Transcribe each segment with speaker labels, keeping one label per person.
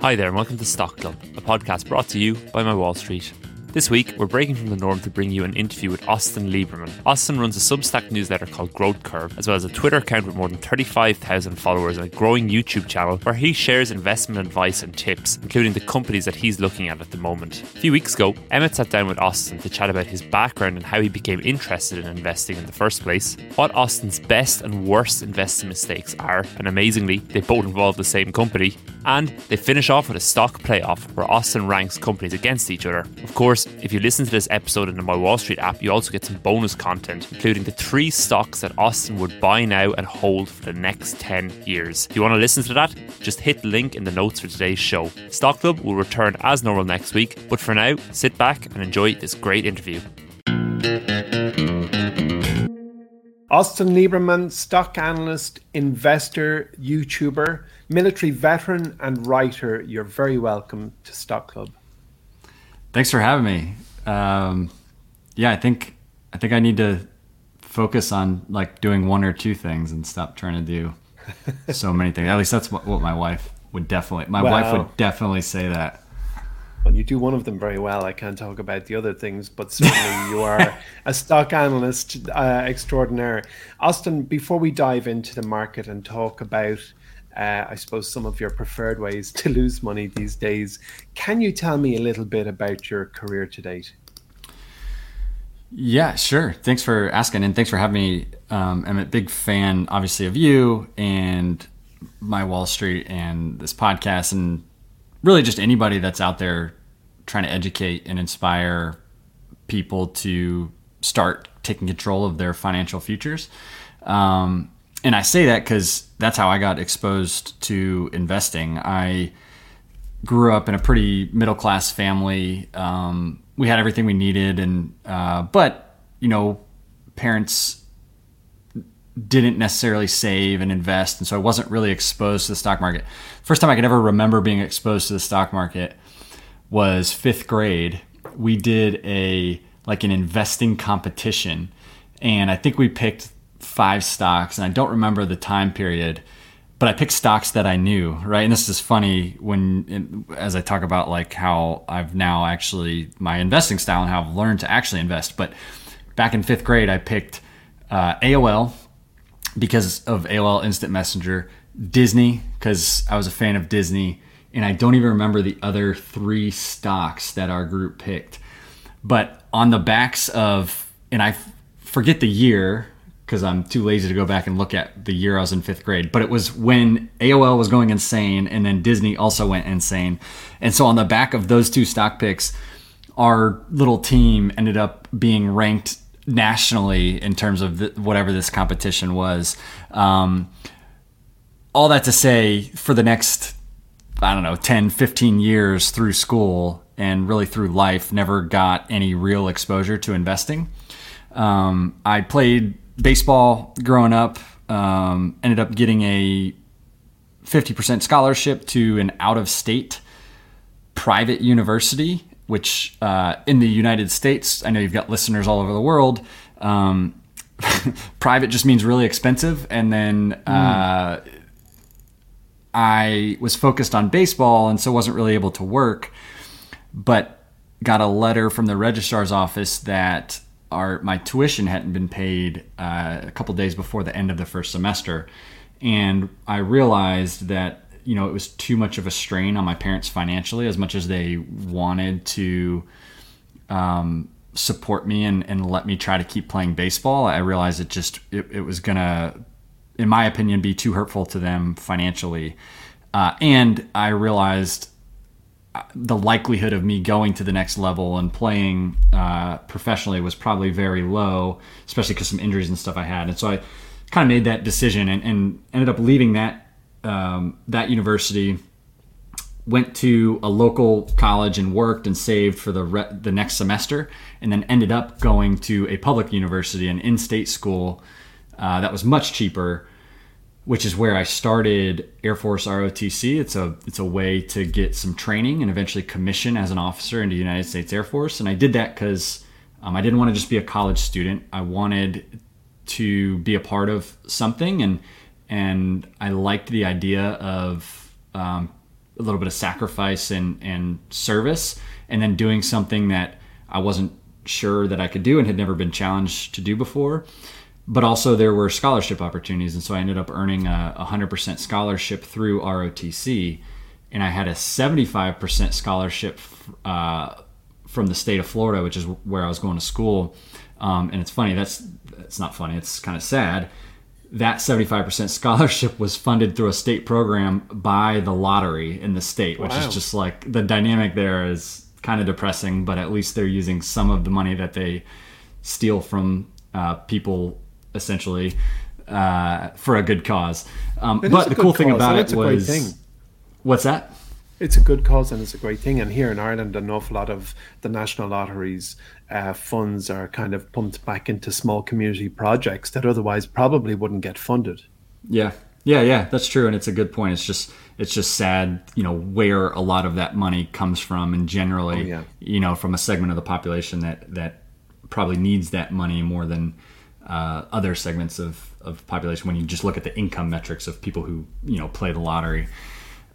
Speaker 1: Hi there, and welcome to Stock Club, a podcast brought to you by My Wall Street. This week, we're breaking from the norm to bring you an interview with Austin Lieberman. Austin runs a Substack newsletter called Growth Curve, as well as a Twitter account with more than 35,000 followers and a growing YouTube channel where he shares investment advice and tips, including the companies that he's looking at at the moment. A few weeks ago, Emmett sat down with Austin to chat about his background and how he became interested in investing in the first place, what Austin's best and worst investing mistakes are, and amazingly, they both involve the same company, and they finish off with a stock playoff where Austin ranks companies against each other. Of course, if you listen to this episode in the My Wall Street app, you also get some bonus content, including the three stocks that Austin would buy now and hold for the next 10 years. If you want to listen to that, just hit the link in the notes for today's show. Stock Club will return as normal next week, but for now, sit back and enjoy this great interview.
Speaker 2: Austin Lieberman, stock analyst, investor, YouTuber, military veteran, and writer. You're very welcome to Stock Club.
Speaker 3: Thanks for having me. Um, yeah, I think I think I need to focus on like doing one or two things and stop trying to do so many things. At least that's what, what my wife would definitely. My wife would definitely say that.
Speaker 2: Well, you do one of them very well. I can't talk about the other things, but certainly you are a stock analyst uh, extraordinaire. Austin, before we dive into the market and talk about, uh, I suppose, some of your preferred ways to lose money these days, can you tell me a little bit about your career to date?
Speaker 3: Yeah, sure. Thanks for asking, and thanks for having me. Um, I'm a big fan, obviously, of you and my Wall Street and this podcast, and really just anybody that's out there trying to educate and inspire people to start taking control of their financial futures. Um, and I say that because that's how I got exposed to investing. I grew up in a pretty middle class family. Um, we had everything we needed, and uh, but you know, parents didn't necessarily save and invest, and so I wasn't really exposed to the stock market. First time I could ever remember being exposed to the stock market was fifth grade. We did a like an investing competition, and I think we picked five stocks, and I don't remember the time period but I picked stocks that I knew, right? And this is funny when, as I talk about like how I've now actually my investing style and how I've learned to actually invest. But back in fifth grade, I picked uh, AOL because of AOL Instant Messenger, Disney because I was a fan of Disney, and I don't even remember the other three stocks that our group picked. But on the backs of, and I forget the year because I'm too lazy to go back and look at the year I was in fifth grade, but it was when AOL was going insane and then Disney also went insane. And so on the back of those two stock picks, our little team ended up being ranked nationally in terms of the, whatever this competition was. Um, all that to say, for the next, I don't know, 10, 15 years through school and really through life, never got any real exposure to investing. Um, I played baseball growing up, um, ended up getting a 50% scholarship to an out of state private university, which uh, in the United States, I know you've got listeners all over the world. Um, private just means really expensive. And then uh, I was focused on baseball and so wasn't really able to work, but got a letter from the registrar's office that our my tuition hadn't been paid uh, a couple days before the end of the first semester, and I realized that you know it was too much of a strain on my parents financially, as much as they wanted to um, support me and, and let me try to keep playing baseball. I realized it just it, it was gonna, in my opinion, be too hurtful to them financially, uh, and I realized the likelihood of me going to the next level and playing uh, professionally was probably very low, especially because some injuries and stuff I had. And so I kind of made that decision and, and ended up leaving that um, that university. Went to a local college and worked and saved for the re- the next semester, and then ended up going to a public university, an in-state school uh, that was much cheaper which is where I started Air Force ROTC. It's a it's a way to get some training and eventually commission as an officer into the United States Air Force. And I did that because um, I didn't want to just be a college student. I wanted to be a part of something, and and I liked the idea of um, a little bit of sacrifice and and service, and then doing something that I wasn't sure that I could do and had never been challenged to do before but also there were scholarship opportunities and so i ended up earning a 100% scholarship through rotc and i had a 75% scholarship uh, from the state of florida which is where i was going to school um, and it's funny that's it's not funny it's kind of sad that 75% scholarship was funded through a state program by the lottery in the state which wow. is just like the dynamic there is kind of depressing but at least they're using some of the money that they steal from uh, people essentially uh, for a good cause. Um, but the cool thing about it was, what's that?
Speaker 2: It's a good cause and it's a great thing. And here in Ireland, an awful lot of the national lotteries uh, funds are kind of pumped back into small community projects that otherwise probably wouldn't get funded.
Speaker 3: Yeah, yeah, yeah, that's true, and it's a good point. It's just it's just sad, you know, where a lot of that money comes from, and generally, oh, yeah. you know, from a segment of the population that that probably needs that money more than uh, other segments of, of population when you just look at the income metrics of people who you know play the lottery.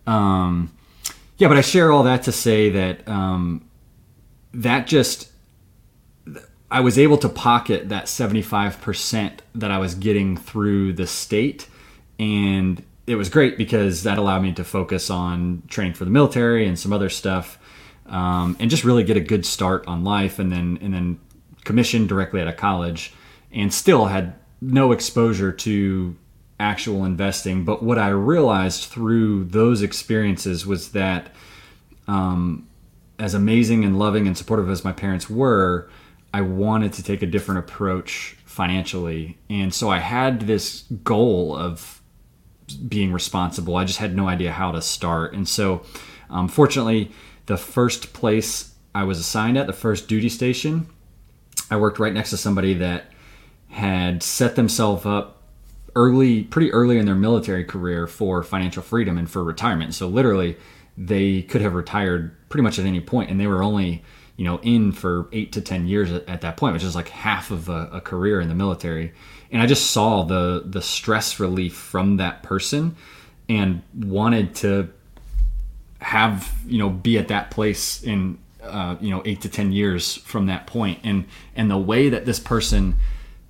Speaker 3: Um, yeah, but I share all that to say that um, that just I was able to pocket that 75% that I was getting through the state and it was great because that allowed me to focus on training for the military and some other stuff um, and just really get a good start on life and then and then commission directly at a college and still had no exposure to actual investing. But what I realized through those experiences was that, um, as amazing and loving and supportive as my parents were, I wanted to take a different approach financially. And so I had this goal of being responsible. I just had no idea how to start. And so, um, fortunately, the first place I was assigned at, the first duty station, I worked right next to somebody that had set themselves up early, pretty early in their military career for financial freedom and for retirement. So literally, they could have retired pretty much at any point, and they were only you know in for eight to ten years at, at that point, which is like half of a, a career in the military. And I just saw the the stress relief from that person, and wanted to have you know be at that place in uh, you know eight to ten years from that point and and the way that this person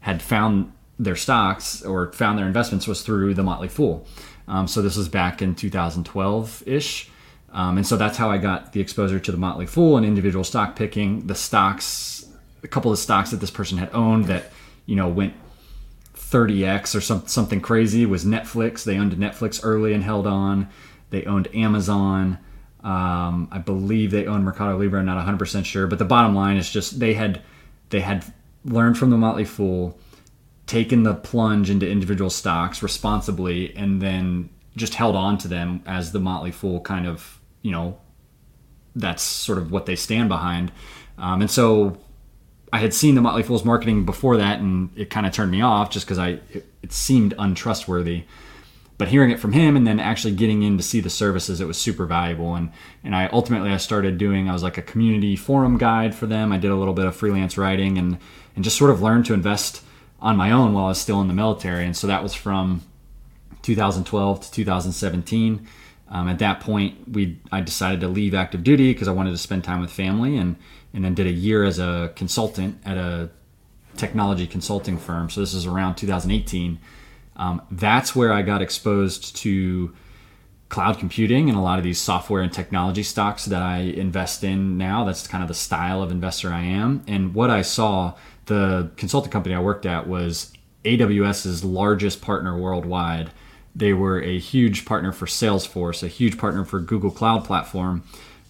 Speaker 3: had found their stocks or found their investments was through the Motley Fool. Um, so this was back in 2012 ish. Um, and so that's how I got the exposure to the Motley Fool and individual stock picking. The stocks, a couple of stocks that this person had owned that, you know, went 30x or some, something crazy was Netflix. They owned Netflix early and held on. They owned Amazon. Um, I believe they owned Mercado Libre. I'm not 100% sure, but the bottom line is just they had they had learned from the Motley Fool, taken the plunge into individual stocks responsibly, and then just held on to them as the Motley Fool kind of, you know, that's sort of what they stand behind. Um, and so I had seen the Motley Fool's marketing before that, and it kind of turned me off just because I it, it, seemed untrustworthy. But hearing it from him and then actually getting in to see the services, it was super valuable. And and I ultimately I started doing I was like a community forum guide for them. I did a little bit of freelance writing and and just sort of learned to invest on my own while I was still in the military. And so that was from 2012 to 2017. Um, at that point, we I decided to leave active duty because I wanted to spend time with family, and and then did a year as a consultant at a technology consulting firm. So this is around 2018. Um, that's where I got exposed to cloud computing and a lot of these software and technology stocks that I invest in now. That's kind of the style of investor I am. And what I saw the consulting company I worked at was AWS's largest partner worldwide. They were a huge partner for Salesforce, a huge partner for Google Cloud Platform.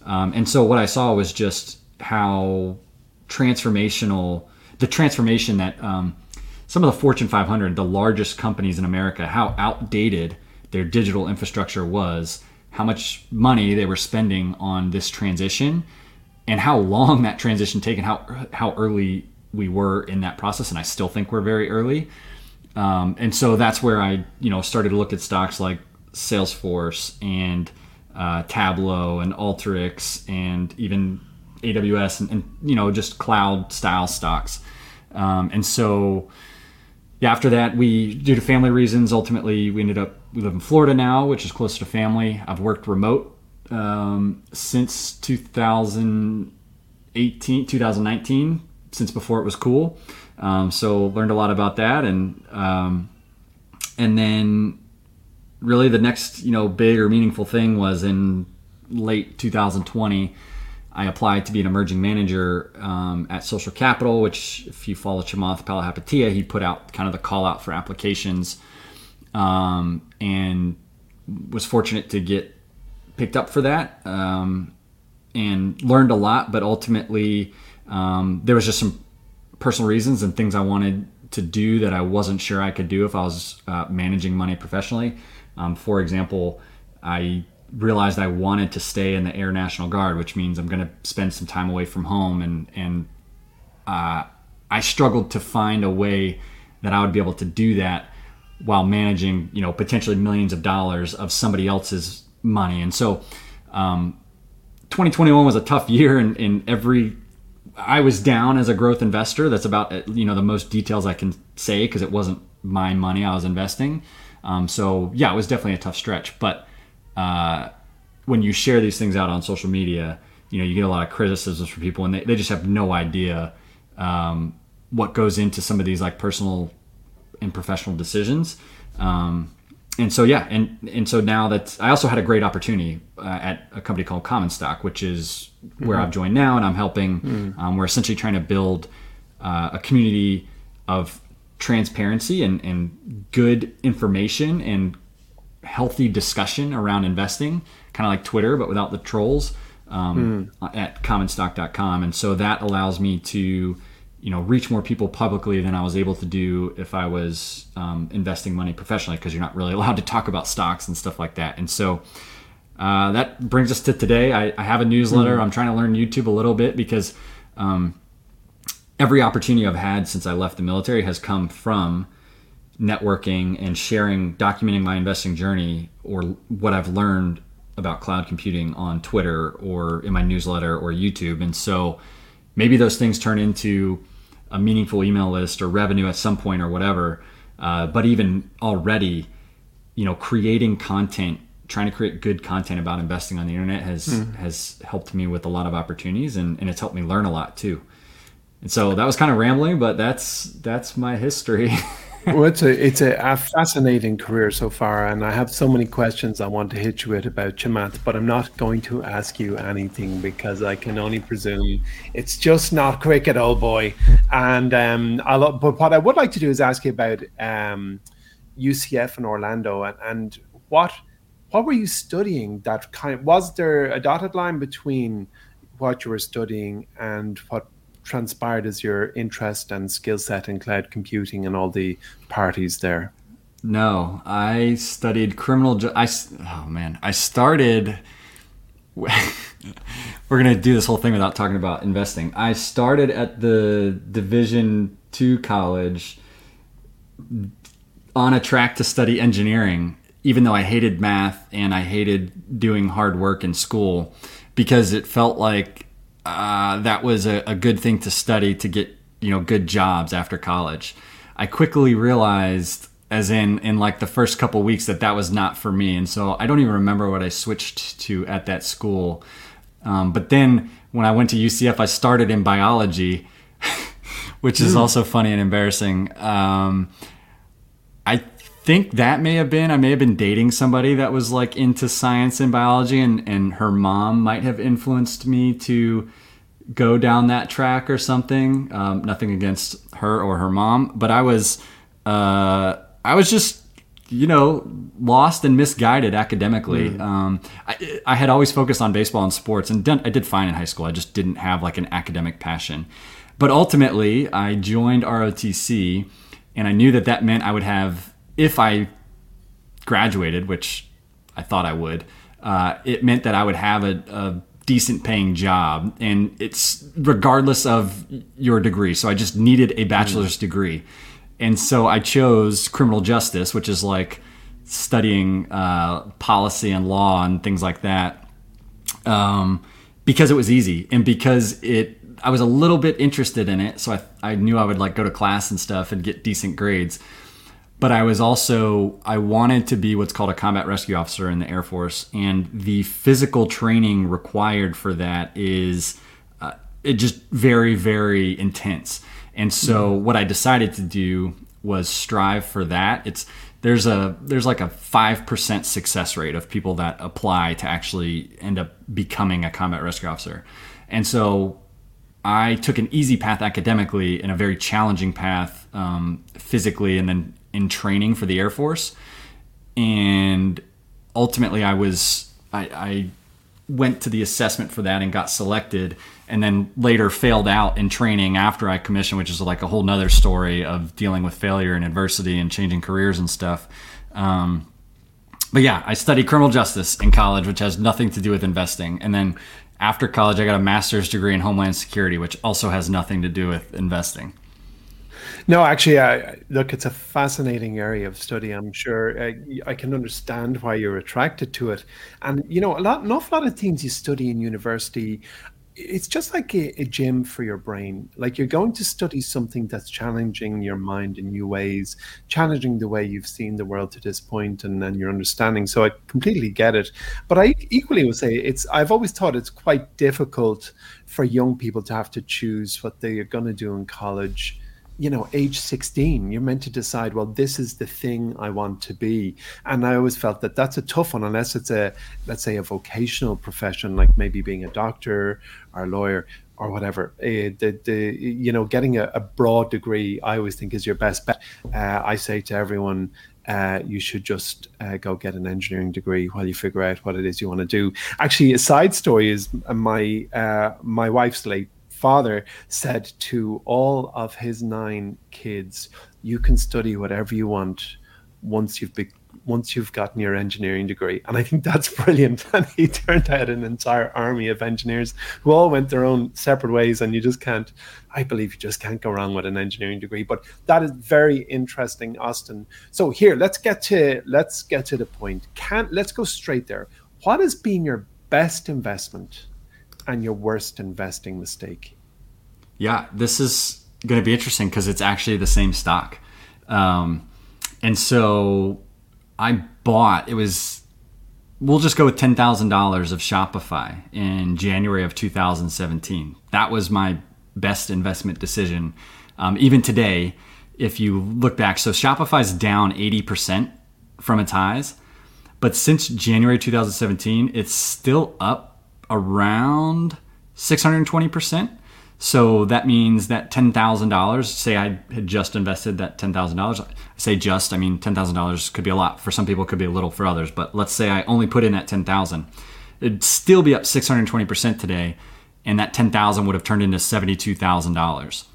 Speaker 3: Um, and so what I saw was just how transformational, the transformation that um, some of the Fortune 500, the largest companies in America, how outdated their digital infrastructure was, how much money they were spending on this transition, and how long that transition taken, how how early we were in that process, and I still think we're very early. Um, and so that's where I, you know, started to look at stocks like Salesforce and uh, Tableau and Alteryx and even AWS and, and you know just cloud style stocks. Um, and so yeah, after that, we due to family reasons, ultimately we ended up we live in Florida now, which is closer to family. I've worked remote um, since 2018, 2019, since before it was cool. Um, so learned a lot about that, and um, and then really the next you know big or meaningful thing was in late 2020 I applied to be an emerging manager um, at Social Capital, which, if you follow Chamath Palihapitiya, he put out kind of the call out for applications um, and was fortunate to get picked up for that um, and learned a lot. But ultimately, um, there was just some personal reasons and things I wanted to do that I wasn't sure I could do if I was uh, managing money professionally. Um, for example, I realized I wanted to stay in the Air National Guard, which means I'm going to spend some time away from home, and and uh, I struggled to find a way that I would be able to do that while managing, you know, potentially millions of dollars of somebody else's money. And so, um, 2021 was a tough year, and in every I was down as a growth investor. That's about you know the most details I can say because it wasn't my money I was investing. Um, so yeah, it was definitely a tough stretch, but uh, when you share these things out on social media, you know, you get a lot of criticisms from people and they, they just have no idea um, what goes into some of these like personal and professional decisions. Um, and so, yeah. And, and so now that I also had a great opportunity uh, at a company called Common Stock, which is where mm-hmm. I've joined now and I'm helping, mm. um, we're essentially trying to build uh, a community of transparency and, and good information and healthy discussion around investing, kind of like Twitter, but without the trolls um, mm. at commonstock.com. And so that allows me to, you know, reach more people publicly than I was able to do if I was um, investing money professionally, because you're not really allowed to talk about stocks and stuff like that. And so uh, that brings us to today. I, I have a newsletter. Mm. I'm trying to learn YouTube a little bit because um, every opportunity I've had since I left the military has come from networking and sharing, documenting my investing journey or what I've learned about cloud computing on Twitter or in my newsletter or YouTube. And so maybe those things turn into a meaningful email list or revenue at some point or whatever. Uh, but even already, you know, creating content, trying to create good content about investing on the internet has mm. has helped me with a lot of opportunities and, and it's helped me learn a lot too. And so that was kind of rambling, but that's that's my history.
Speaker 2: well, it's a it's a, fascinating career so far, and I have so many questions I want to hit you with about Chamath, but I'm not going to ask you anything because I can only presume it's just not cricket, old boy. And um, I lo- but what I would like to do is ask you about um, UCF in Orlando and, and what what were you studying? That kind of, was there a dotted line between what you were studying and what transpired as your interest and skill set in cloud computing and all the parties there?
Speaker 3: No, I studied criminal. Ju- I oh man, I started. We're gonna do this whole thing without talking about investing. I started at the Division two college on a track to study engineering, even though I hated math and I hated doing hard work in school because it felt like uh, that was a, a good thing to study to get you know good jobs after college. I quickly realized as in in like the first couple weeks that that was not for me and so i don't even remember what i switched to at that school um, but then when i went to ucf i started in biology which is mm. also funny and embarrassing um, think that may have been i may have been dating somebody that was like into science and biology and, and her mom might have influenced me to go down that track or something. Um, nothing against her or her mom, but I was, uh, I was just, you know, lost and misguided academically. Mm. Um, I, I, had always focused on baseball and sports, and done, I did fine in high school. I just didn't have like an academic passion. But ultimately, I joined ROTC and I knew that that meant I would have if I graduated, which I thought I would. Uh, it meant that I would have a, a decent paying job and it's regardless of your degree so i just needed a bachelor's mm. degree and so i chose criminal justice which is like studying uh, policy and law and things like that um, because it was easy and because it i was a little bit interested in it so I, I knew i would like go to class and stuff and get decent grades but I was also I wanted to be what's called a combat rescue officer in the Air Force, and the physical training required for that is uh, it just very very intense. And so mm-hmm. what I decided to do was strive for that. It's there's a there's like a five percent success rate of people that apply to actually end up becoming a combat rescue officer, and so I took an easy path academically and a very challenging path um, physically, and then in training for the Air Force, and ultimately I was I, I went to the assessment for that and got selected and then later failed out in training after I commissioned, which is like a whole nother story of dealing with failure and adversity and changing careers and stuff. Um, but yeah, I studied criminal justice in college, which has nothing to do with investing. And then after college, I got a master's degree in Homeland Security, which also has nothing to do with investing.
Speaker 2: No, actually, I, look, it's a fascinating area of study. I'm sure I, I, can understand why you're attracted to it. And you know, a lot, an awful lot of things you study in university, it's just like a, a gym for your brain. Like you're going to study something that's challenging your mind in new ways, challenging the way you've seen the world to this point, and then your understanding. So I completely get it. But I equally would say it's. I've always thought it's quite difficult for young people to have to choose what they are going to do in college you know, age 16, you're meant to decide, well, this is the thing I want to be. And I always felt that that's a tough one, unless it's a, let's say, a vocational profession, like maybe being a doctor or a lawyer or whatever. Uh, the, the, you know, getting a, a, broad degree, I always think is your best bet. Uh, I say to everyone, uh, you should just uh, go get an engineering degree while you figure out what it is you want to do. Actually, a side story is my uh, my wife's late father said to all of his nine kids, "You can study whatever you want once you've be- once you've gotten your engineering degree." And I think that's brilliant. And he turned out an entire army of engineers who all went their own separate ways. And you just can't, I believe, you just can't go wrong with an engineering degree. But that is very interesting, Austin. So here, let's get to let's get to the point. Can't let's go straight there. What has been your best investment? And your worst investing mistake?
Speaker 3: Yeah, this is going to be interesting because it's actually the same stock. Um, and so I bought, it was, we'll just go with $10,000 of Shopify in January of 2017. That was my best investment decision. Um, even today, if you look back, so Shopify is down 80% from its highs. But since January 2017, it's still up around 620%. So that means that $10,000, say I had just invested that $10,000. I say just, I mean $10,000 could be a lot. For some people, could be a little for others. But let's say I only put in that 10,000. It'd still be up 620% today. And that 10,000 would have turned into $72,000.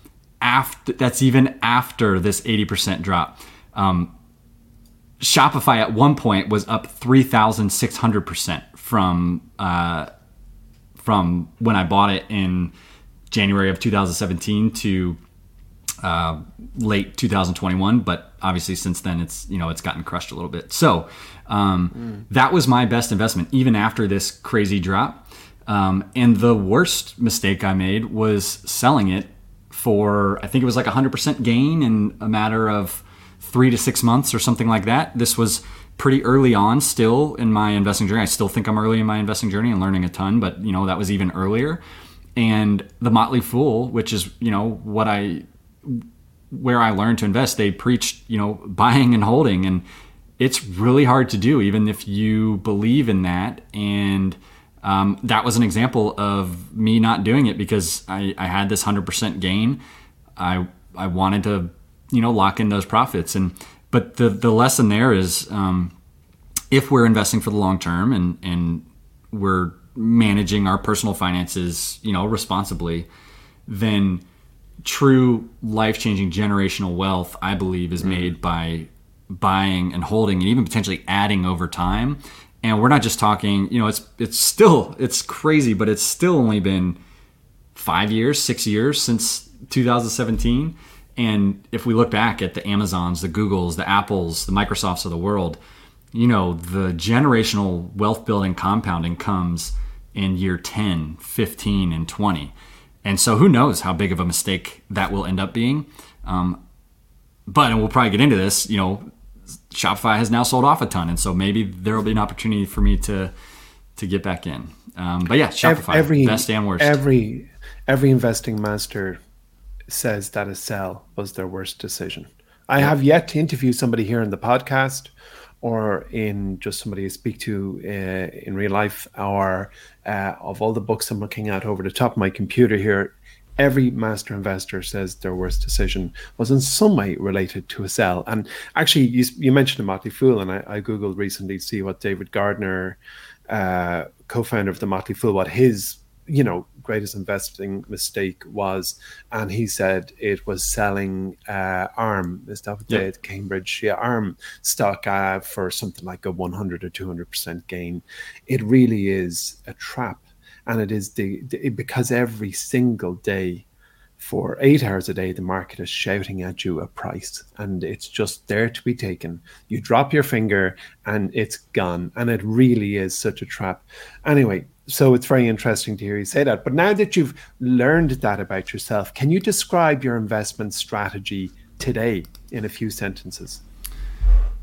Speaker 3: After That's even after this 80% drop. Um, Shopify at one point was up 3,600% from uh, from when I bought it in January of 2017 to uh, late 2021. But obviously, since then, it's you know it's gotten crushed a little bit. So um, mm. that was my best investment, even after this crazy drop. Um, and the worst mistake I made was selling it for I think it was like 100% gain in a matter of three to six months or something like that. This was pretty early on still in my investing journey. I still think I'm early in my investing journey and learning a ton, but you know, that was even earlier. And the Motley Fool, which is, you know, what I where I learned to invest, they preach, you know, buying and holding and it's really hard to do even if you believe in that and um, that was an example of me not doing it because I, I had this 100% gain. I I wanted to, you know, lock in those profits and but the the lesson there is um, if we're investing for the long term and and we're managing our personal finances, you know, responsibly, then true life changing generational wealth, I believe, is made by buying and holding and even potentially adding over time. And we're not just talking, you know, it's it's still it's crazy, but it's still only been five years, six years since 2017. And if we look back at the Amazons, the Googles, the Apples, the Microsofts of the world, you know, the generational wealth building compounding comes in year 10, 15, and 20. And so who knows how big of a mistake that will end up being. Um, but, and we'll probably get into this, you know, Shopify has now sold off a ton. And so maybe there will be an opportunity for me to, to get back in. Um, but yeah, Shopify, every, best and worst.
Speaker 2: Every, every investing master says that a sell was their worst decision. I have yet to interview somebody here in the podcast or in just somebody I speak to uh, in real life, or uh, of all the books I'm looking at over the top of my computer here, every master investor says their worst decision was in some way related to a sell. And actually, you, you mentioned a Motley Fool, and I, I Googled recently to see what David Gardner, uh, co founder of the Motley Fool, what his you know greatest investing mistake was and he said it was selling uh arm is that what yep. cambridge yeah arm stock uh, for something like a 100 or 200 percent gain it really is a trap and it is the, the because every single day for eight hours a day, the market is shouting at you a price and it's just there to be taken. You drop your finger and it's gone. And it really is such a trap. Anyway, so it's very interesting to hear you say that. But now that you've learned that about yourself, can you describe your investment strategy today in a few sentences?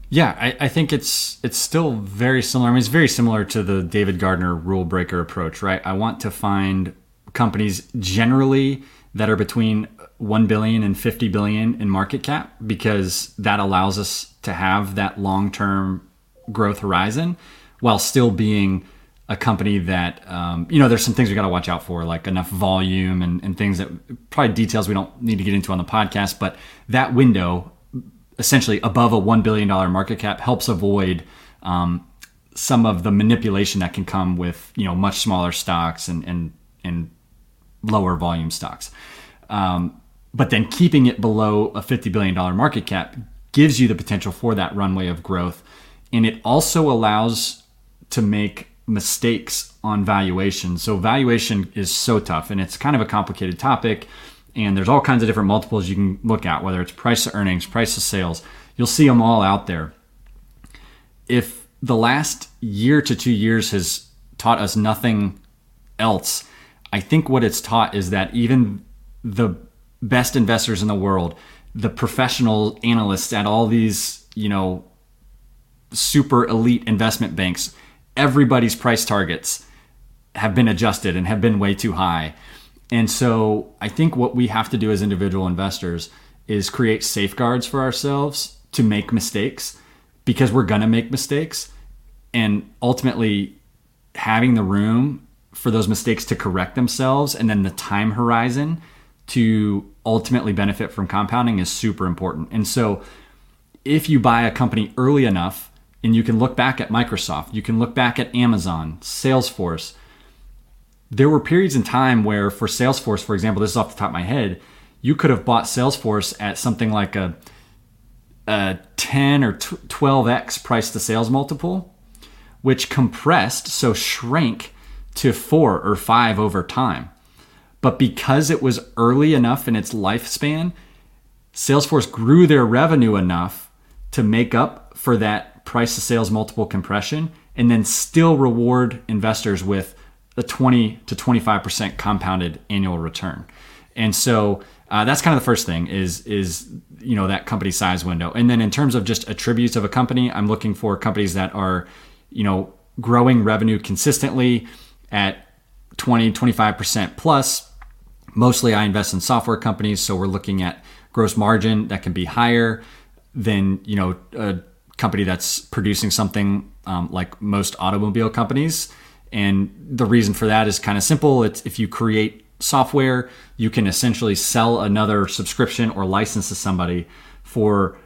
Speaker 3: Yeah, I, I, think it's it's still very similar. I mean, it's very similar to the David Gardner rule breaker approach, right? I want to find companies generally that are between 1 billion and 50 billion in market cap because that allows us to have that long-term growth horizon while still being a company that um, you know there's some things we got to watch out for like enough volume and, and things that probably details we don't need to get into on the podcast but that window essentially above a $1 billion market cap helps avoid um, some of the manipulation that can come with you know much smaller stocks and and and lower volume stocks. Um, but then keeping it below a $50 billion market cap gives you the potential for that runway of growth and it also allows to make mistakes on valuation. So valuation is so tough and it's kind of a complicated topic and there's all kinds of different multiples you can look at whether it's price to earnings, price to sales. You'll see them all out there. If the last year to 2 years has taught us nothing else, I think what it's taught is that even the best investors in the world, the professional analysts at all these, you know, super elite investment banks everybody's price targets have been adjusted and have been way too high. And so I think what we have to do as individual investors is create safeguards for ourselves to make mistakes because we're going to make mistakes and ultimately having the room for those mistakes to correct themselves and then the time horizon to ultimately benefit from compounding is super important. And so if you buy a company early enough and you can look back at Microsoft, you can look back at Amazon, Salesforce. There were periods in time where, for Salesforce, for example, this is off the top of my head, you could have bought Salesforce at something like a, a 10 or 12x price to sales multiple, which compressed, so shrank to four or five over time. But because it was early enough in its lifespan, Salesforce grew their revenue enough to make up for that price to sales multiple compression and then still reward investors with a 20 to 25% compounded annual return. And so uh, that's kind of the first thing is is you know that company size window. And then in terms of just attributes of a company, I'm looking for companies that are you know growing revenue consistently at 20 25% plus. Mostly I invest in software companies, so we're looking at gross margin that can be higher than you know a company that's producing something um, like most automobile companies. And the reason for that is kind of simple. It's if you create software, you can essentially sell another subscription or license to somebody for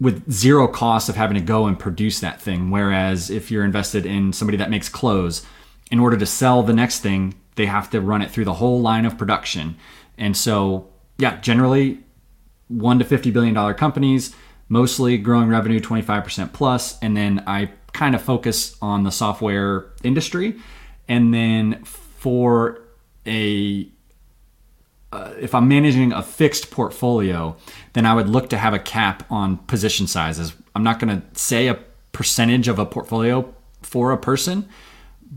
Speaker 3: with zero cost of having to go and produce that thing. Whereas if you're invested in somebody that makes clothes, in order to sell the next thing, they have to run it through the whole line of production. And so yeah, generally one to fifty billion dollar companies, mostly growing revenue twenty five percent plus, and then I kind of focus on the software industry, and then for a uh, if I'm managing a fixed portfolio, then I would look to have a cap on position sizes. I'm not going to say a percentage of a portfolio for a person,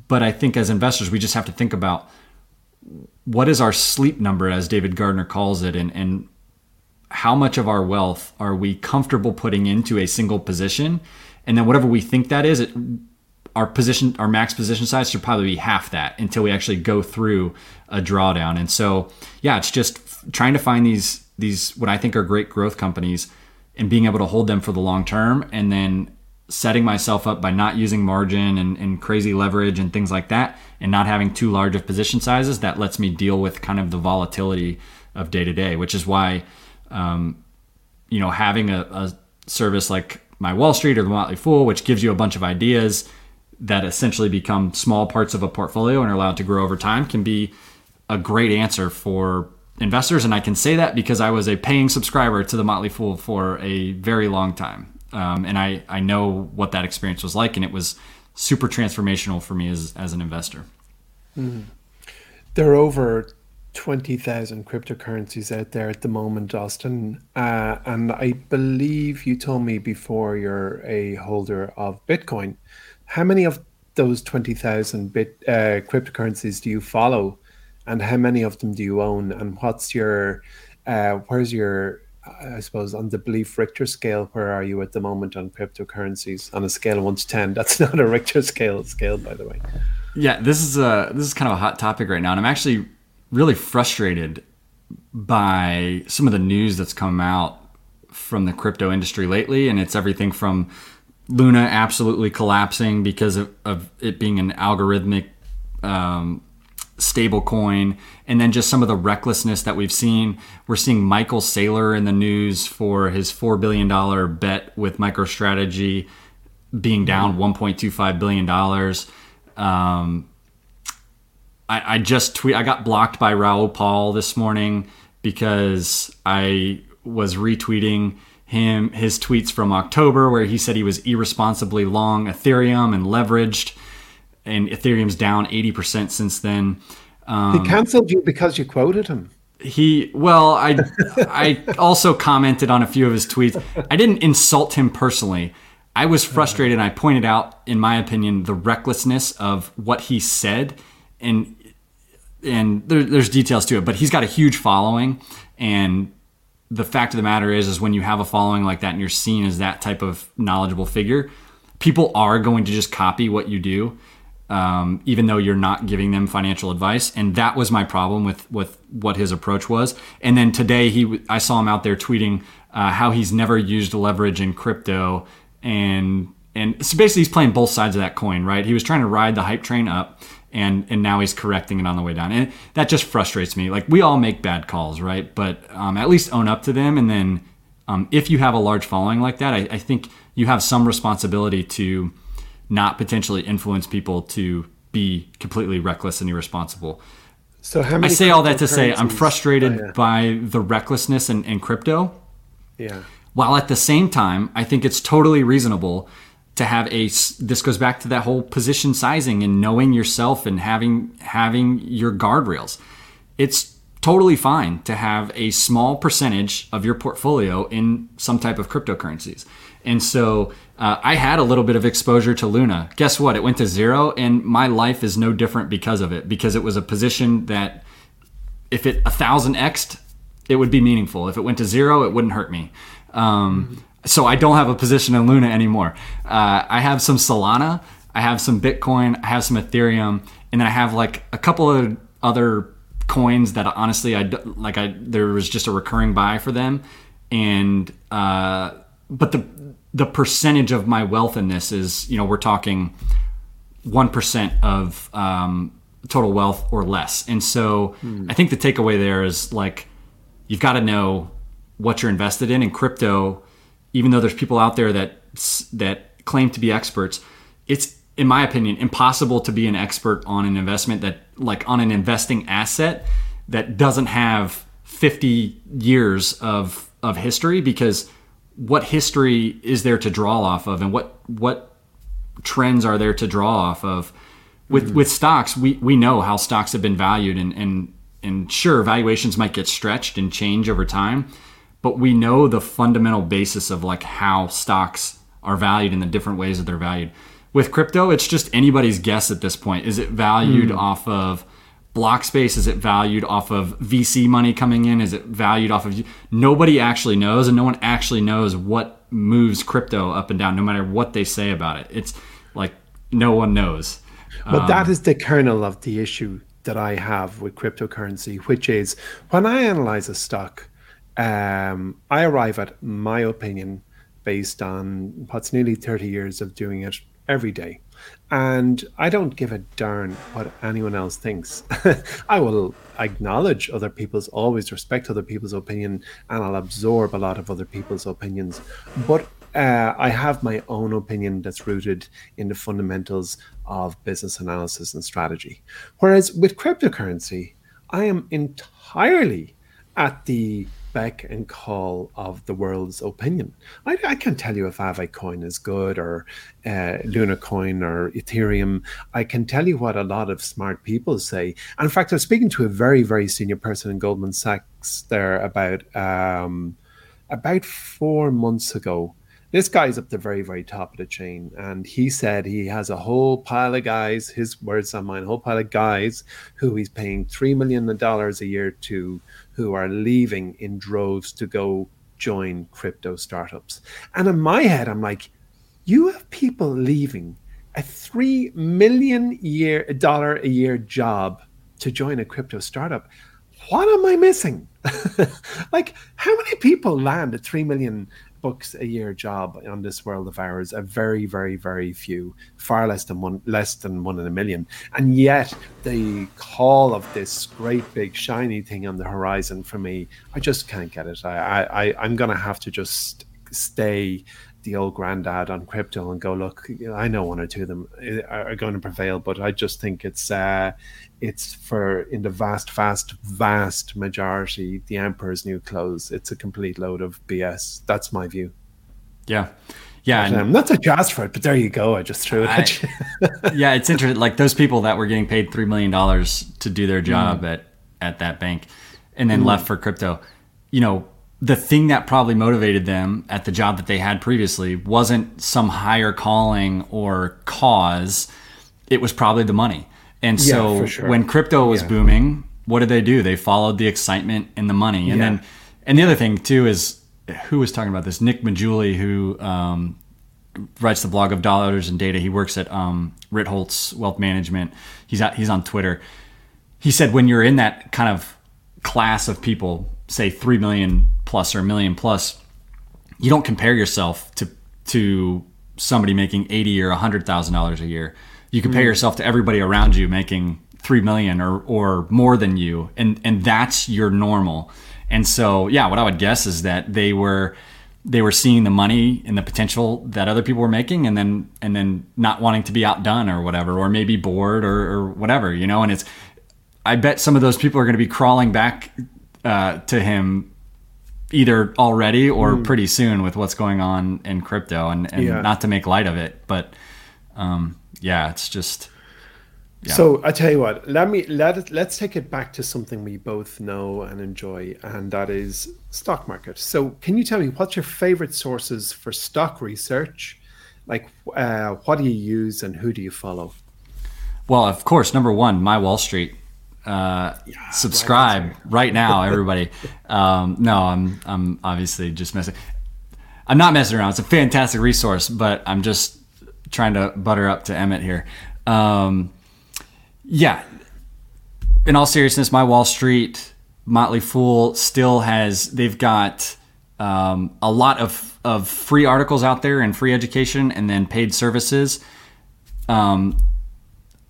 Speaker 3: but I think as investors, we just have to think about what is our sleep number, as David Gardner calls it, and, and how much of our wealth are we comfortable putting into a single position? And then whatever we think that is, it, our position, our max position size should probably be half that until we actually go through a drawdown. And so, yeah, it's just trying to find these these what I think are great growth companies and being able to hold them for the long term, and then setting myself up by not using margin and, and crazy leverage and things like that, and not having too large of position sizes. That lets me deal with kind of the volatility of day to day, which is why, um, you know, having a, a service like my Wall Street or the Motley Fool, which gives you a bunch of ideas that essentially become small parts of a portfolio and are allowed to grow over time can be a great answer for investors. And I can say that because I was a paying subscriber to the Motley Fool for a very long time. Um, and I, I know what that experience was like, and it was super transformational for me as, as an investor.
Speaker 2: Mm. There are over 20,000 cryptocurrencies out there at the moment, Austin. Uh, and I believe you told me before you're a holder of Bitcoin. How many of those 20,000 bit uh, cryptocurrencies do you follow? And how many of them do you own? And what's your, uh, where's your, I suppose, on the belief Richter scale, where are you at the moment on cryptocurrencies on a scale of 1 to 10? That's not a Richter scale, scale by the way.
Speaker 3: Yeah, this is a this is kind of a hot topic right now, and I'm actually really frustrated by some of the news that's come out from the crypto industry lately, and it's everything from Luna absolutely collapsing because of, of it being an algorithmic um, stable coin and then just some of the recklessness that we've seen. We're seeing michael saylor in the news for his $4 billion bet with microstrategy being down $1.25 billion um, I, I, just tweet i got blocked by raoul Pal this morning because i was retweeting him his tweets from October where he said he was irresponsibly long Ethereum and leveraged, and Ethereum's down eighty percent since then.
Speaker 2: Um, he canceled you because you quoted him.
Speaker 3: He well, I I also commented on a few of his tweets. I didn't insult him personally. I was frustrated. I pointed out, in my opinion, the recklessness of what he said, and and there, there's details to it. But he's got a huge following, and the fact of the matter is is when you have a following like that and you're seen as that type of knowledgeable figure people are going to just copy what you do um, even though you're not giving them financial advice. And that was my problem with with what his approach was. And then today he i saw him out there tweeting uh, how he's never used leverage in crypto. And and so basically he's playing both sides of that coin right? He was trying to ride the hype train up and and now he's correcting it on the way down. And that just frustrates me. Like we all make bad calls right? But um, at least own up to them. And then um, if you have a large following like that I, I, think you have some responsibility to not potentially influence people to be completely reckless and irresponsible.
Speaker 2: So
Speaker 3: i say all that to say i'm frustrated oh, yeah. by the recklessness in, in crypto.
Speaker 2: Yeah.
Speaker 3: While at the same time i think it's totally reasonable to have a this goes back to that whole position sizing and knowing yourself and having having your guardrails. It's totally fine to have a small percentage of your portfolio in some type of cryptocurrencies. And so uh, i had a little bit of exposure to luna. Guess what? It went to zero and my life is no different because of it because it was a position that if it a thousand xed it would be meaningful. If it went to zero it wouldn't hurt me. Um, so I don't have a position in Luna anymore. Uh, I have some Solana, I have some Bitcoin, I have some Ethereum, and then I have like a couple of other coins that honestly I like. I there was just a recurring buy for them, and uh, but the the percentage of my wealth in this is you know we're talking one percent of um, total wealth or less, and so hmm. I think the takeaway there is like you've got to know what you're invested in, and crypto even though there's people out there that that claim to be experts, it's in my opinion impossible to be an expert on an investment that like on an investing asset that doesn't have 50 years of of history because what history is there to draw off of and what what trends are there to draw off of with mm-hmm. with stocks we we know how stocks have been valued and and and sure valuations might get stretched and change over time but we know the fundamental basis of like how stocks are valued and the different ways that they're valued. With crypto it's just anybody's guess at this point. Is it valued mm. off of block space? Is it valued off of vc money coming in? Is it valued off of nobody actually knows and no one actually knows what moves crypto up and down no matter what they say about it. It's like no one knows.
Speaker 2: But um, that is the kernel of the issue that i have with cryptocurrency which is when i analyze a stock um, i arrive at my opinion based on what's nearly 30 years of doing it every day and I don't give a darn what anyone else thinks. I will acknowledge other people's, always respect other people's opinion, and I'll absorb a lot of other people's opinions. But uh, I have my own opinion that's rooted in the fundamentals of business analysis and strategy. Whereas with cryptocurrency, I am entirely at the beck and call of the world's opinion. I, I can't tell you if Aave coin is good or uh, Luna coin or Ethereum. I can tell you what a lot of smart people say. And in fact, I was speaking to a very, very senior person in Goldman Sachs there about um, about four months ago. This guy's up the very, very top of the chain. And he said he has a whole pile of guys, his words on mine, a whole pile of guys who he's paying $3 million a year to who are leaving in droves to go join crypto startups. And in my head, I'm like, you have people leaving a three million year dollar a year job to join a crypto startup. What am I missing? like, how many people land a three million bucks a year job on this world of ours a very very very few far less than one less than one in a million. And yet the call of this great big shiny thing on the horizon for me i just can't get it. I i i'm gonna have to just stay the old granddad on crypto and go look i know one or two of them are going to prevail but i just think it's uh it's for in the vast, vast, vast majority, the emperor's new clothes. It's a complete load of BS. That's my view.
Speaker 3: Yeah. Yeah,
Speaker 2: but, um, not you asked for it, but there you go. I just threw it at you.
Speaker 3: yeah, it's interesting. Like those people that were getting paid three million dollars to do their job mm. at at that bank, and then mm. left for crypto. You know, the thing that probably motivated them at the job that they had previously wasn't some higher calling or cause. It was probably the money. And so yeah, sure. when crypto was yeah. booming, what did they do? They followed the excitement and the money. And yeah. then, and the other thing too is who was talking about this? Nick Maggiulli, who um, writes the blog of Dollars and Data. He works at um, Ritholtz Wealth Management. He's at, he's on Twitter. He said when you're in that kind of class of people, say three million plus or a million plus, you don't compare yourself to to somebody making eighty or hundred thousand dollars a year you compare mm. yourself to everybody around you making three million or or more than you, and and that's your normal. And so, yeah, what I would guess is that they were they were seeing the money and the potential that other people were making, and then and then not wanting to be outdone or whatever, or maybe bored or, or whatever, you know. And it's I bet some of those people are going to be crawling back uh, to him either already or mm. pretty soon with what's going on in crypto, and, and yeah. not to make light of it, but um, yeah, it's just.
Speaker 2: Yeah. So I tell you what, let me let let's take it back to something we both know and enjoy, and that is stock market. So can you tell me what's your favorite sources for stock research? Like, uh, what do you use and who do you follow?
Speaker 3: Well, of course, number one, my Wall Street. Uh, yeah, subscribe right, right now, everybody. um, no, I'm I'm obviously just messing. I'm not messing around. It's a fantastic resource, but I'm just trying to butter up to Emmett here. Um, yeah. In all seriousness, my Wall Street Motley Fool still has. They've got um, a lot of of free articles out there and free education, and then paid services. Um,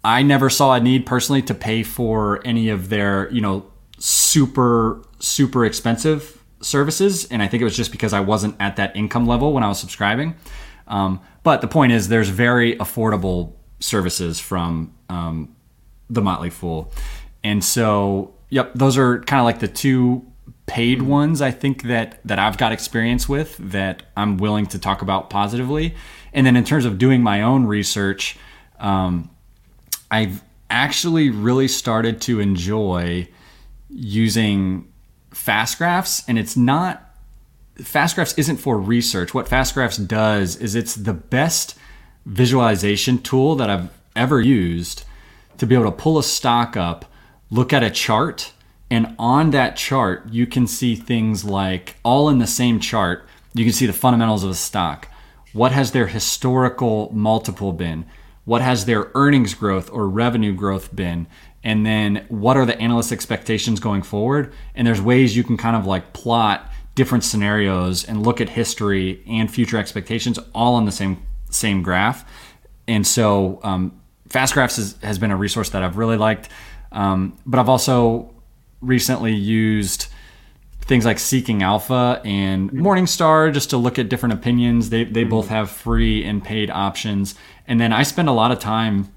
Speaker 3: I never saw a need personally to pay for any of their, you know, super super expensive services, and I think it was just because I wasn't at that income level when I was subscribing. Um, but the point is, there's very affordable services from um, the Motley Fool, and so yep, those are kind of like the two paid mm. ones I think that that I've got experience with that I'm willing to talk about positively. And then in terms of doing my own research, um, I've actually really started to enjoy using fast graphs and it's not fastgraphs isn't for research. What fastgraphs does is it's the best visualization tool that i've ever used to be able to pull a stock up look at a chart and on that chart you can see things like all in the same chart you can see the fundamentals of a stock. What has their historical multiple been what has their earnings growth or revenue growth been? And then what are the analyst expectations going forward? And there's ways you can kind of like plot different scenarios and look at history and future expectations all on the same same graph. And so um, fast graphs is, has been a resource that i've really liked um, but i've also recently used things like seeking alpha and morningstar just to look at different opinions. They, they both have free and paid options and then i spend a lot of time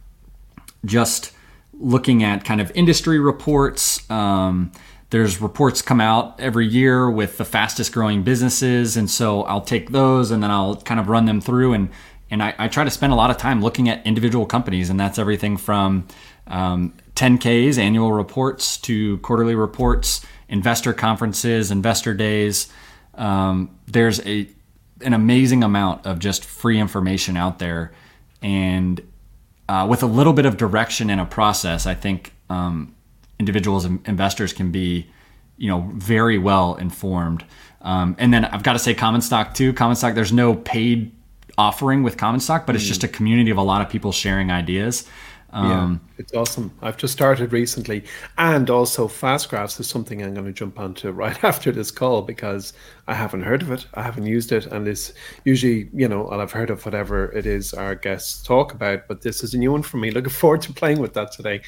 Speaker 3: just looking at kind of industry reports. Um, there's reports come out every year with the fastest growing businesses, and so I'll take those and then I'll kind of run them through and and I, I try to spend a lot of time looking at individual companies, and that's everything from um, 10Ks, annual reports, to quarterly reports, investor conferences, investor days. Um, there's a an amazing amount of just free information out there, and uh, with a little bit of direction and a process, I think um, individuals and investors can be, you know, very well informed. Um, and then I've got to say, common stock too. Common stock, there's no paid offering with common stock, but it's just a community of a lot of people sharing ideas.
Speaker 2: Um, yeah, it's awesome. I've just started recently, and also fast graphs is something I'm going to jump onto right after this call because I haven't heard of it. I haven't used it, and it's usually you know I'll have heard of whatever it is our guests talk about, but this is a new one for me. Looking forward to playing with that today.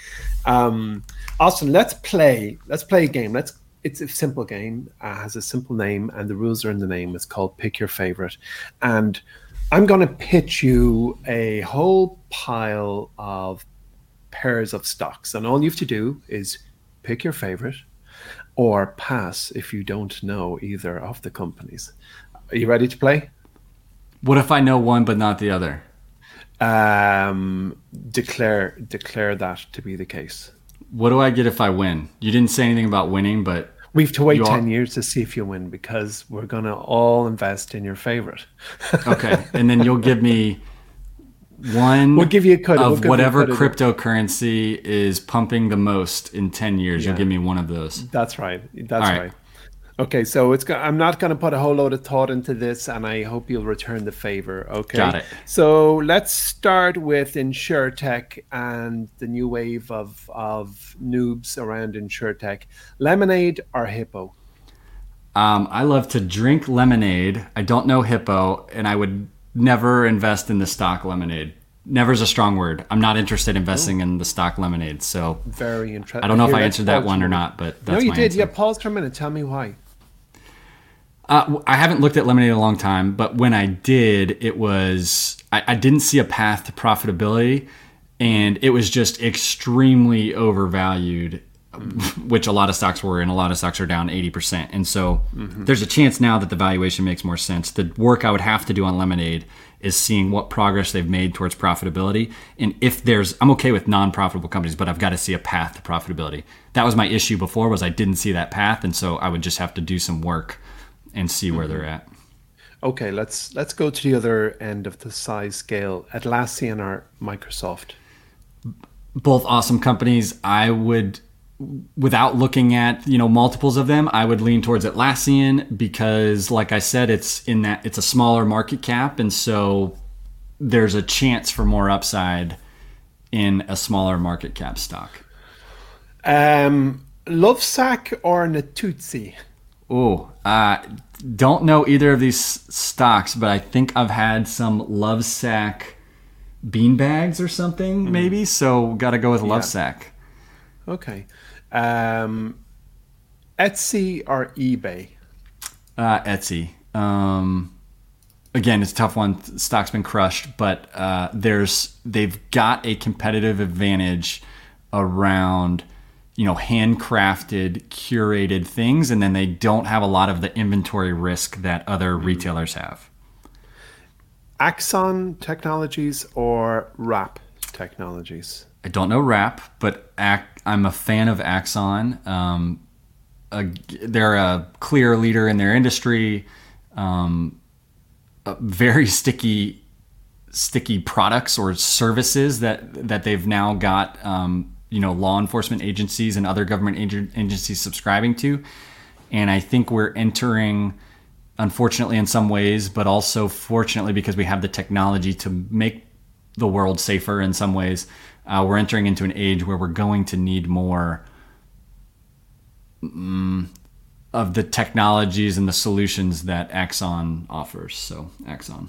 Speaker 2: Um, Austin, let's play. Let's play a game. Let's. It's a simple game. Uh, has a simple name, and the rules are in the name. It's called Pick Your Favorite, and I'm going to pitch you a whole pile of pairs of stocks, and all you have to do is pick your favorite or pass if you don't know either of the companies. Are you ready to play?
Speaker 3: What if I know one but not the other?
Speaker 2: Um, declare declare that to be the case.
Speaker 3: What do I get if I win? You didn't say anything about winning, but
Speaker 2: we have to wait 10 years to see if you win because we're going to all invest in your favorite.
Speaker 3: okay. And then you'll give me one
Speaker 2: we'll give you a code
Speaker 3: of we'll whatever cryptocurrency is pumping the most in 10 years. Yeah. you'll give me one of those.
Speaker 2: That's right. That's right. right. okay so it's i'm not going to put a whole load of thought into this and i hope you'll return the favor okay?
Speaker 3: Got it.
Speaker 2: So let's start with insurtech and the new wave of of noobs around insurtech. Lemonade or hippo?
Speaker 3: Um, I love to drink lemonade. I don't know hippo, and I would never invest in the stock lemonade. Never is a strong word. I'm not interested in investing in the stock lemonade. So
Speaker 2: very interesting.
Speaker 3: I don't know if I answered that one or not, but no,
Speaker 2: you did.
Speaker 3: Answer.
Speaker 2: Yeah, pause for a minute. Tell me why.
Speaker 3: Uh, I haven't looked at lemonade in a long time, but when I did, it was I, I didn't see a path to profitability, and it was just extremely overvalued which a lot of stocks were, and a lot of stocks are down 80%. And so mm-hmm. there's a chance now that the valuation makes more sense. The work I would have to do on Lemonade is seeing what progress they've made towards profitability. And if there's, I'm okay with non profitable companies, but I've got to see a path to profitability. That was my issue before, was I didn't see that path. And so I would just have to do some work and see where mm-hmm. they're at.
Speaker 2: Okay, let's let's go to the other end of the size scale. Atlassian or Microsoft.
Speaker 3: Both awesome companies. I would without looking at you know multiples of them, I would lean towards Atlassian because, like I said, it's in that it's a smaller market cap, and so there's a chance for more upside in a smaller market cap stock.
Speaker 2: Um, Lovesac or Natuzzi?
Speaker 3: Oh, uh, don't know either of these stocks, but I think I've had some Lovesac bean bags or something, mm. maybe. So got to go with Lovesac.
Speaker 2: Yeah. Okay. Um, Etsy or eBay?
Speaker 3: Uh, Etsy. Um, again, it's a tough one. Stock's been crushed, but uh, there's they've got a competitive advantage around you know, handcrafted, curated things, and then they don't have a lot of the inventory risk that other retailers have.
Speaker 2: Axon Technologies or Wrap Technologies?
Speaker 3: I don't know Wrap, but Ac- I'm a fan of Axon. Um, a, they're a clear leader in their industry. Um, very sticky, sticky products or services that that they've now got. Um, you know, law enforcement agencies and other government agencies subscribing to, and I think we're entering unfortunately in some ways, but also fortunately because we have the technology to make the world safer in some ways. Uh, we're entering into an age where we're going to need more um, of the technologies and the solutions that Axon offers. So, Axon.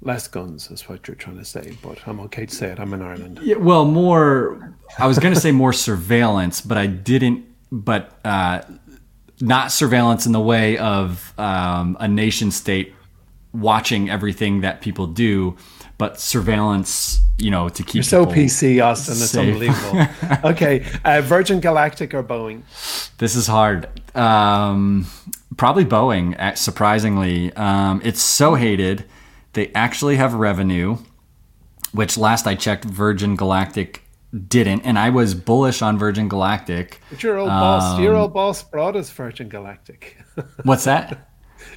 Speaker 2: Less guns is what you're trying to say, but I'm okay to say it. I'm in Ireland.
Speaker 3: Yeah, well, more. I was going to say more surveillance, but I didn't. But uh, not surveillance in the way of um, a nation state watching everything that people do, but surveillance, you know, to keep.
Speaker 2: You're so PC, Austin. It's unbelievable. okay, uh, Virgin Galactic or Boeing?
Speaker 3: This is hard. Um, probably Boeing. Surprisingly, um, it's so hated. They actually have revenue, which last I checked, Virgin Galactic didn't, and I was bullish on Virgin Galactic.
Speaker 2: But your old um, boss, your old boss brought us Virgin Galactic.
Speaker 3: what's that?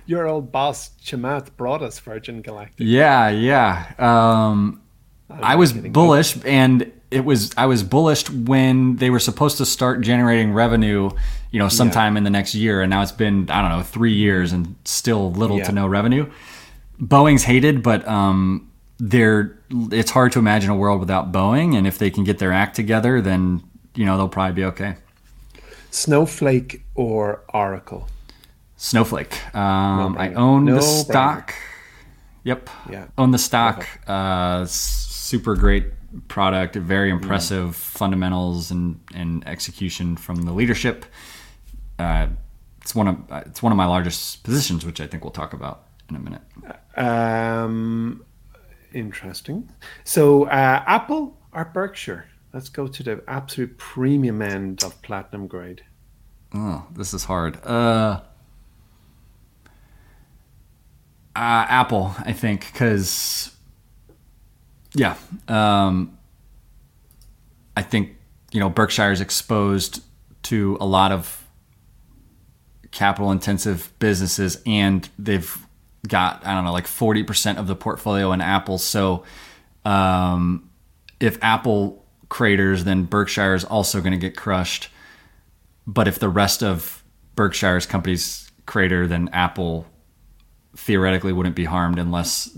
Speaker 2: Your old boss Chamath brought us Virgin Galactic.
Speaker 3: Yeah, yeah. Um, I was bullish, and it was I was bullish when they were supposed to start generating revenue, you know, sometime yeah. in the next year, and now it's been I don't know three years and still little yeah. to no revenue. Boeing's hated, but um, they're it's hard to imagine a world without Boeing, and if they can get their act together, then you know they'll probably be okay.
Speaker 2: Snowflake or Oracle?
Speaker 3: Snowflake. Um, no I own no the stock. Brainer. Yep. Yeah. Own the stock. Uh, super great product. Very impressive fundamentals and, and execution from the leadership. Uh, it's one of it's one of my largest positions, which I think we'll talk about in a minute.
Speaker 2: Um, Interesting. So, uh, Apple or Berkshire? Let's go to the absolute premium end of platinum grade.
Speaker 3: Oh, this is hard. Uh, uh Apple, I think, because yeah, um, I think you know Berkshire is exposed to a lot of capital intensive businesses, and they've got I don't know like forty percent of the portfolio in Apple. So um, if Apple craters, then Berkshire is also going to get crushed. But if the rest of Berkshire's companies crater, then Apple theoretically wouldn't be harmed unless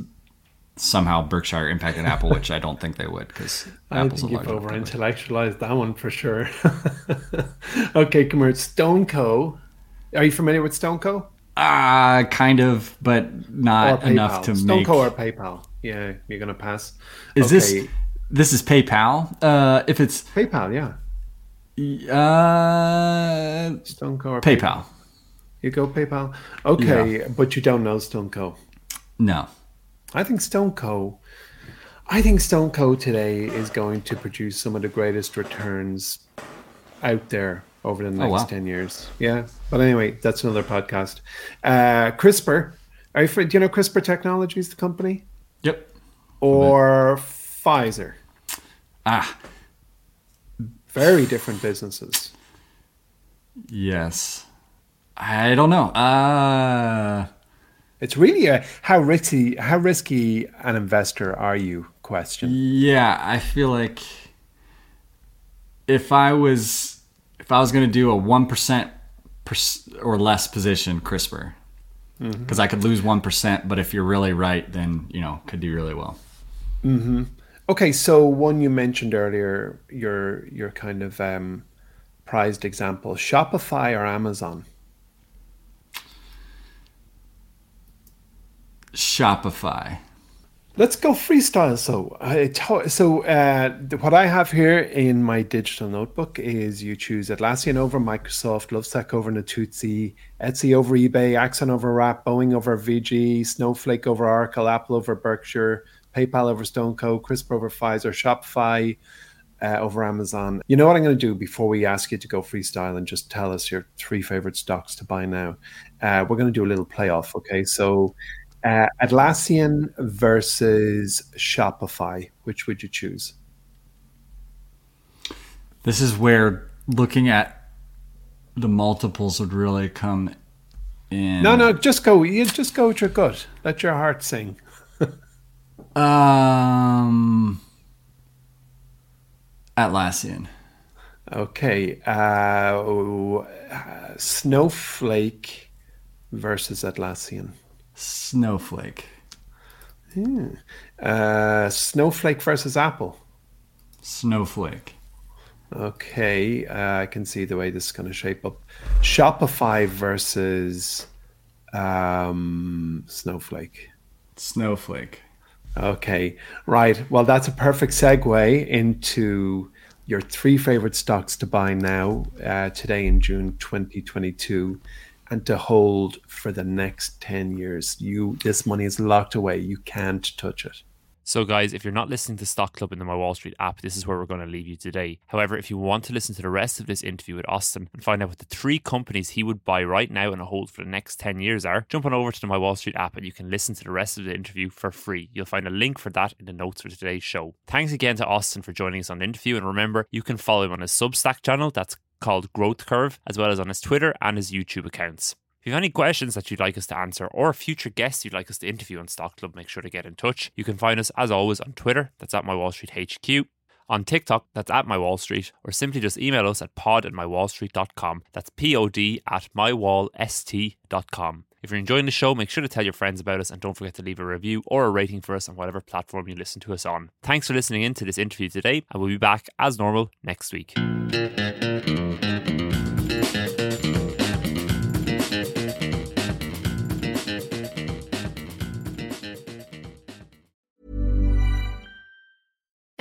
Speaker 3: somehow Berkshire impacted Apple, which I don't think they would because Apple's
Speaker 2: I think you've over intellectualized that one for sure. okay, come here. StoneCo. Are you familiar with StoneCo?
Speaker 3: Ah, uh, kind of, but not enough to
Speaker 2: Stone
Speaker 3: make.
Speaker 2: Stone or PayPal? Yeah, you're gonna pass.
Speaker 3: Is okay. this this is PayPal? Uh, if it's
Speaker 2: PayPal, yeah.
Speaker 3: Uh,
Speaker 2: StoneCo or
Speaker 3: PayPal. PayPal.
Speaker 2: You go PayPal. Okay, yeah. but you don't know StoneCo.
Speaker 3: No.
Speaker 2: I think StoneCo. I think StoneCo today is going to produce some of the greatest returns out there over the oh, next oh, wow. 10 years. Yeah. But anyway, that's another podcast. Uh, CRISPR. Are you, do you know CRISPR Technologies, the company?
Speaker 3: Yep.
Speaker 2: Or Pfizer?
Speaker 3: Ah.
Speaker 2: Very different businesses.
Speaker 3: Yes. I don't know. Uh
Speaker 2: it's really a how risky how risky an investor are you question.
Speaker 3: Yeah, I feel like if I was if I was going to do a one percent or less position, CRISPR, because mm-hmm. I could lose one percent, but if you're really right, then you know could do really well.
Speaker 2: Mm-hmm. Okay, so one you mentioned earlier, your your kind of um, prized example, Shopify or Amazon.
Speaker 3: Shopify.
Speaker 2: Let's go freestyle. So, uh, so uh, what I have here in my digital notebook is you choose Atlassian over Microsoft, Lovesac over Natuzzi, Etsy over eBay, Axon over Wrap, Boeing over VG, Snowflake over Oracle, Apple over Berkshire, PayPal over StoneCo, CRISPR over Pfizer, Shopify uh, over Amazon. You know what I'm going to do before we ask you to go freestyle and just tell us your three favorite stocks to buy now? Uh, we're going to do a little playoff. Okay. So uh, Atlassian versus Shopify. Which would you choose?
Speaker 3: This is where looking at the multiples would really come in.
Speaker 2: No, no, just go. You just go with your gut. Let your heart sing.
Speaker 3: um, Atlassian.
Speaker 2: Okay. Uh, Snowflake versus Atlassian.
Speaker 3: Snowflake.
Speaker 2: Hmm. Uh, Snowflake versus Apple.
Speaker 3: Snowflake.
Speaker 2: Okay, uh, I can see the way this is going to shape up. Shopify versus um, Snowflake.
Speaker 3: Snowflake.
Speaker 2: Okay, right. Well, that's a perfect segue into your three favorite stocks to buy now, uh, today in June 2022, and to hold for the next 10 years. You, this money is locked away. You can't touch it.
Speaker 1: So, guys, if you're not listening to Stock Club in the My Wall Street app, this is where we're going to leave you today. However, if you want to listen to the rest of this interview with Austin and find out what the three companies he would buy right now and hold for the next 10 years are, jump on over to the My Wall Street app and you can listen to the rest of the interview for free. You'll find a link for that in the notes for today's show. Thanks again to Austin for joining us on the interview. And remember, you can follow him on his Substack channel that's called Growth Curve, as well as on his Twitter and his YouTube accounts. If you have any questions that you'd like us to answer or future guests you'd like us to interview on Stock Club, make sure to get in touch. You can find us as always on Twitter, that's at my Wall Street HQ, on TikTok, that's at my Wall Street, or simply just email us at pod at mywallstreet.com. That's P-O-D at mywallst.com. If you're enjoying the show, make sure to tell your friends about us and don't forget to leave a review or a rating for us on whatever platform you listen to us on. Thanks for listening in to this interview today, and we'll be back as normal next week.